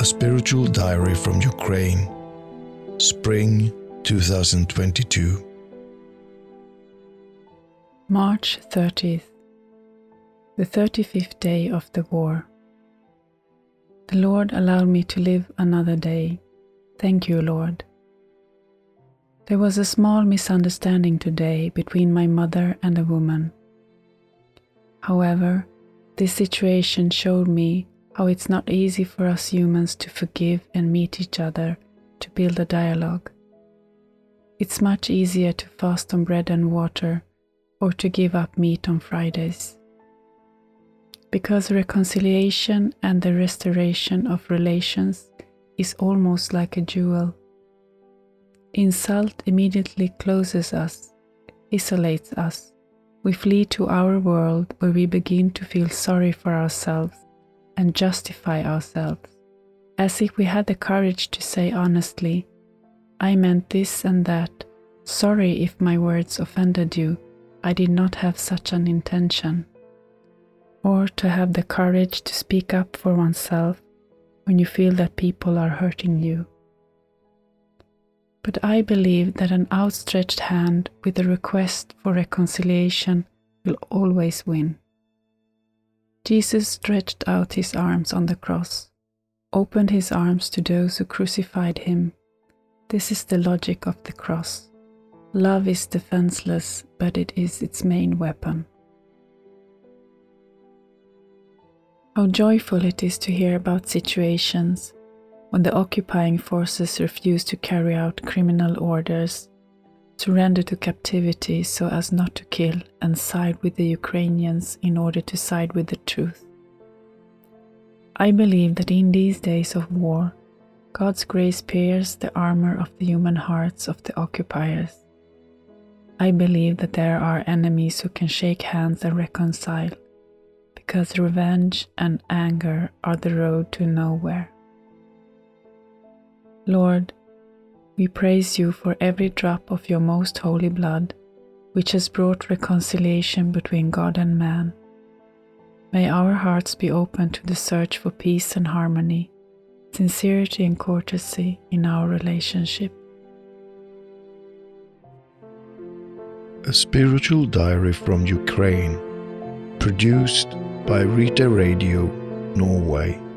A spiritual diary from Ukraine, spring 2022. March 30th, the 35th day of the war. The Lord allowed me to live another day. Thank you, Lord. There was a small misunderstanding today between my mother and a woman. However, this situation showed me how it's not easy for us humans to forgive and meet each other to build a dialogue. It's much easier to fast on bread and water or to give up meat on Fridays because reconciliation and the restoration of relations is almost like a jewel. Insult immediately closes us, isolates us. We flee to our world where we begin to feel sorry for ourselves and justify ourselves, as if we had the courage to say honestly, I meant this and that. Sorry if my words offended you. I did not have such an intention or to have the courage to speak up for oneself when you feel that people are hurting you. But I believe that an outstretched hand with a request for reconciliation will always win. Jesus stretched out his arms on the cross, opened his arms to those who crucified him. This is the logic of the cross. Love is defenseless, but it is its main weapon. How joyful it is to hear about situations when the occupying forces refuse to carry out criminal orders, surrender to captivity so as not to kill, and side with the Ukrainians in order to side with the truth. I believe that in these days of war, God's grace pierces the armor of the human hearts of the occupiers. I believe that there are enemies who can shake hands and reconcile because revenge and anger are the road to nowhere. Lord, we praise you for every drop of your most holy blood, which has brought reconciliation between God and man. May our hearts be open to the search for peace and harmony, sincerity and courtesy in our relationship. A spiritual diary from Ukraine, produced by Rita Radio, Norway.